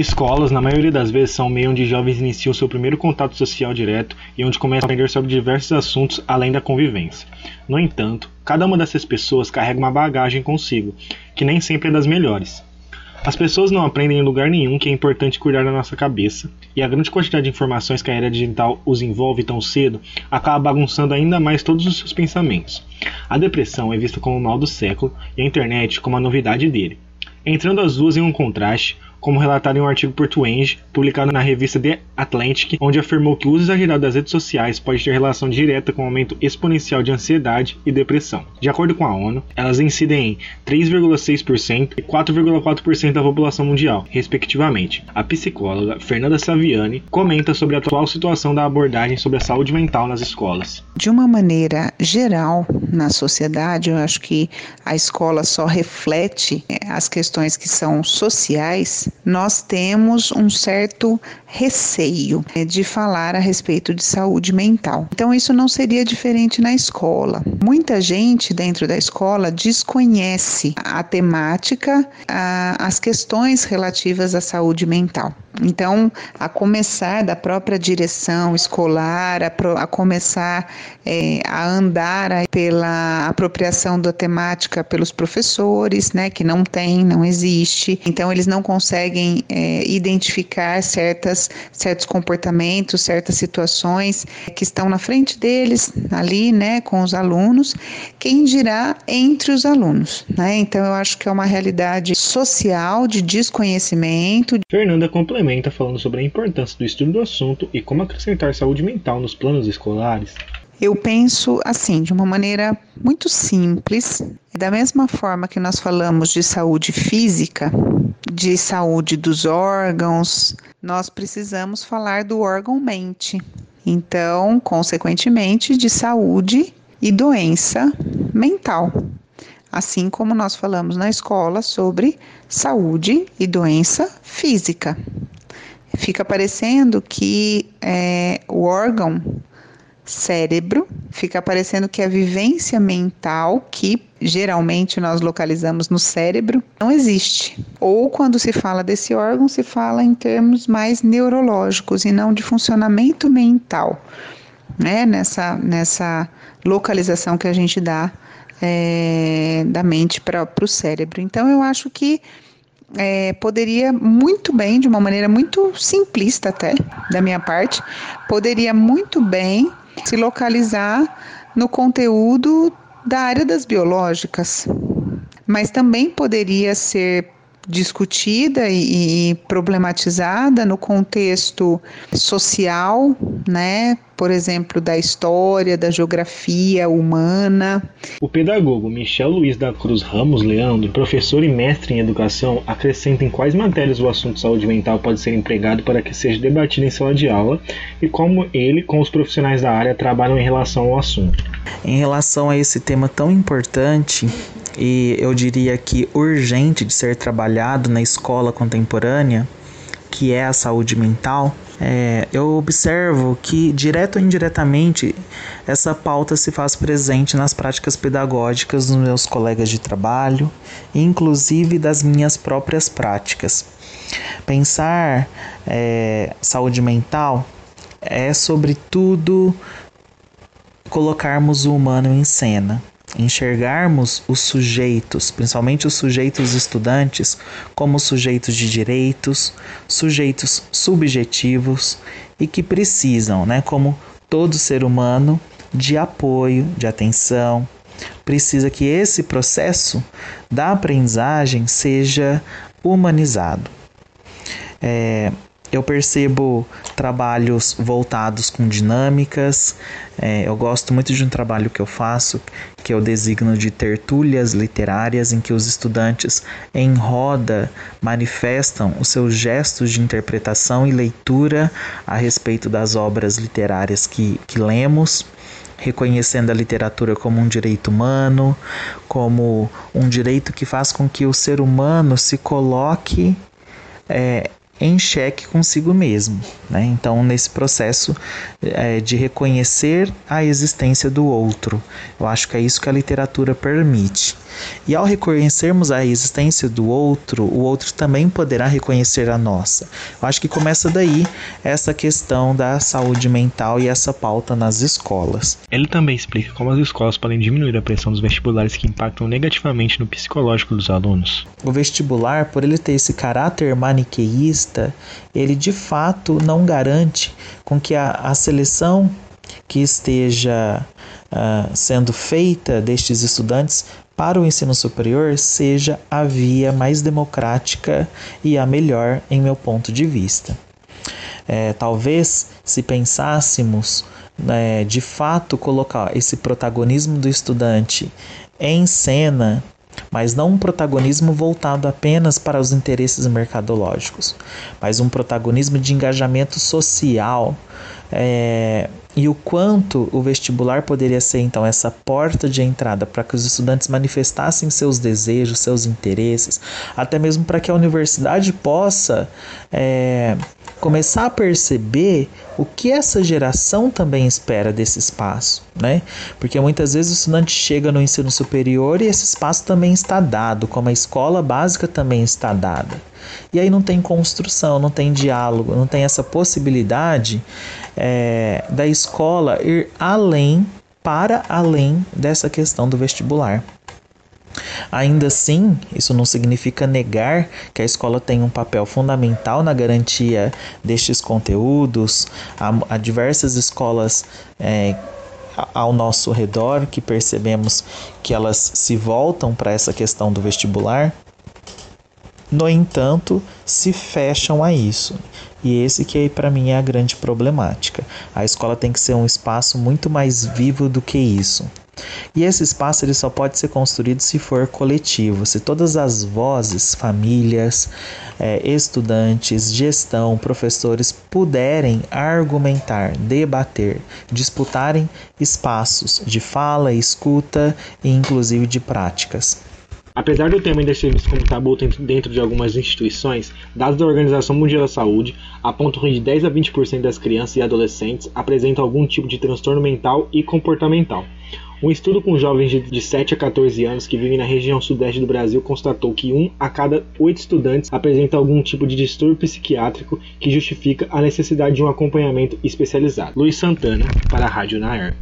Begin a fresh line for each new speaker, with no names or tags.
Escolas, na maioria das vezes, são o meio onde jovens iniciam seu primeiro contato social direto e onde começam a aprender sobre diversos assuntos além da convivência. No entanto, cada uma dessas pessoas carrega uma bagagem consigo, que nem sempre é das melhores. As pessoas não aprendem em lugar nenhum que é importante cuidar da nossa cabeça, e a grande quantidade de informações que a era digital os envolve tão cedo acaba bagunçando ainda mais todos os seus pensamentos. A depressão é vista como o mal do século e a internet como a novidade dele. Entrando as duas em um contraste, como relatado em um artigo por Twenge, publicado na revista The Atlantic, onde afirmou que o uso exagerado das redes sociais pode ter relação direta com o aumento exponencial de ansiedade e depressão. De acordo com a ONU, elas incidem em 3,6% e 4,4% da população mundial, respectivamente. A psicóloga Fernanda Saviani comenta sobre a atual situação da abordagem sobre a saúde mental nas escolas.
De uma maneira geral, na sociedade, eu acho que a escola só reflete é, as questões que são sociais nós temos um certo receio né, de falar a respeito de saúde mental. Então, isso não seria diferente na escola. Muita gente dentro da escola desconhece a temática, a, as questões relativas à saúde mental. Então, a começar da própria direção escolar, a, pro, a começar é, a andar pela apropriação da temática pelos professores, né, que não tem, não existe. Então, eles não conseguem é, identificar certas, certos comportamentos, certas situações que estão na frente deles, ali, né, com os alunos. Quem dirá entre os alunos, né? Então, eu acho que é uma realidade social de desconhecimento.
Fernanda complementa falando sobre a importância do estudo do assunto e como acrescentar saúde mental nos planos escolares.
Eu penso assim, de uma maneira muito simples, da mesma forma que nós falamos de saúde física, de saúde dos órgãos, nós precisamos falar do órgão mente. Então, consequentemente, de saúde e doença mental. Assim como nós falamos na escola sobre saúde e doença física fica parecendo que é, o órgão cérebro, fica parecendo que a vivência mental, que geralmente nós localizamos no cérebro, não existe. Ou quando se fala desse órgão, se fala em termos mais neurológicos e não de funcionamento mental, né? Nessa, nessa localização que a gente dá é, da mente para o cérebro. Então, eu acho que é, poderia muito bem, de uma maneira muito simplista até, da minha parte, poderia muito bem se localizar no conteúdo da área das biológicas, mas também poderia ser discutida e, e problematizada no contexto social, né? Por exemplo, da história, da geografia humana.
O pedagogo Michel Luiz da Cruz Ramos Leandro, professor e mestre em educação, acrescenta em quais matérias o assunto saúde mental pode ser empregado para que seja debatido em sala de aula e como ele, com os profissionais da área, trabalham em relação ao assunto.
Em relação a esse tema tão importante, e eu diria que urgente de ser trabalhado na escola contemporânea, que é a saúde mental, é, eu observo que, direto ou indiretamente, essa pauta se faz presente nas práticas pedagógicas dos meus colegas de trabalho, inclusive das minhas próprias práticas. Pensar é, saúde mental é, sobretudo, colocarmos o humano em cena enxergarmos os sujeitos, principalmente os sujeitos estudantes, como sujeitos de direitos, sujeitos subjetivos e que precisam, né, como todo ser humano, de apoio, de atenção. Precisa que esse processo da aprendizagem seja humanizado. É, eu percebo trabalhos voltados com dinâmicas. É, eu gosto muito de um trabalho que eu faço, que eu designo de tertúlias literárias, em que os estudantes em roda manifestam os seus gestos de interpretação e leitura a respeito das obras literárias que, que lemos reconhecendo a literatura como um direito humano, como um direito que faz com que o ser humano se coloque é, em xeque consigo mesmo. Né? Então, nesse processo é, de reconhecer a existência do outro, eu acho que é isso que a literatura permite. E ao reconhecermos a existência do outro, o outro também poderá reconhecer a nossa. Eu acho que começa daí essa questão da saúde mental e essa pauta nas escolas.
Ele também explica como as escolas podem diminuir a pressão dos vestibulares que impactam negativamente no psicológico dos alunos.
O vestibular, por ele ter esse caráter maniqueísta, ele de fato não garante com que a, a seleção que esteja uh, sendo feita destes estudantes para o ensino superior seja a via mais democrática e a melhor, em meu ponto de vista. É, talvez, se pensássemos é, de fato colocar esse protagonismo do estudante em cena, mas não um protagonismo voltado apenas para os interesses mercadológicos, mas um protagonismo de engajamento social. É, e o quanto o vestibular poderia ser então essa porta de entrada para que os estudantes manifestassem seus desejos, seus interesses, até mesmo para que a universidade possa é, começar a perceber o que essa geração também espera desse espaço, né? Porque muitas vezes o estudante chega no ensino superior e esse espaço também está dado, como a escola básica também está dada. E aí não tem construção, não tem diálogo, não tem essa possibilidade é, da escola ir além, para além dessa questão do vestibular. Ainda assim, isso não significa negar que a escola tem um papel fundamental na garantia destes conteúdos. Há, há diversas escolas é, ao nosso redor que percebemos que elas se voltam para essa questão do vestibular. No entanto, se fecham a isso. E esse que para mim é a grande problemática. A escola tem que ser um espaço muito mais vivo do que isso. E esse espaço ele só pode ser construído se for coletivo, se todas as vozes, famílias, é, estudantes, gestão, professores puderem argumentar, debater, disputarem espaços de fala, escuta e inclusive de práticas.
Apesar do tema ainda ser visto como tabu dentro de algumas instituições, dados da Organização Mundial da Saúde apontam que de 10 a 20% das crianças e adolescentes apresentam algum tipo de transtorno mental e comportamental. Um estudo com jovens de 7 a 14 anos que vivem na região sudeste do Brasil constatou que um a cada oito estudantes apresenta algum tipo de distúrbio psiquiátrico que justifica a necessidade de um acompanhamento especializado. Luiz Santana, para a Rádio Nair.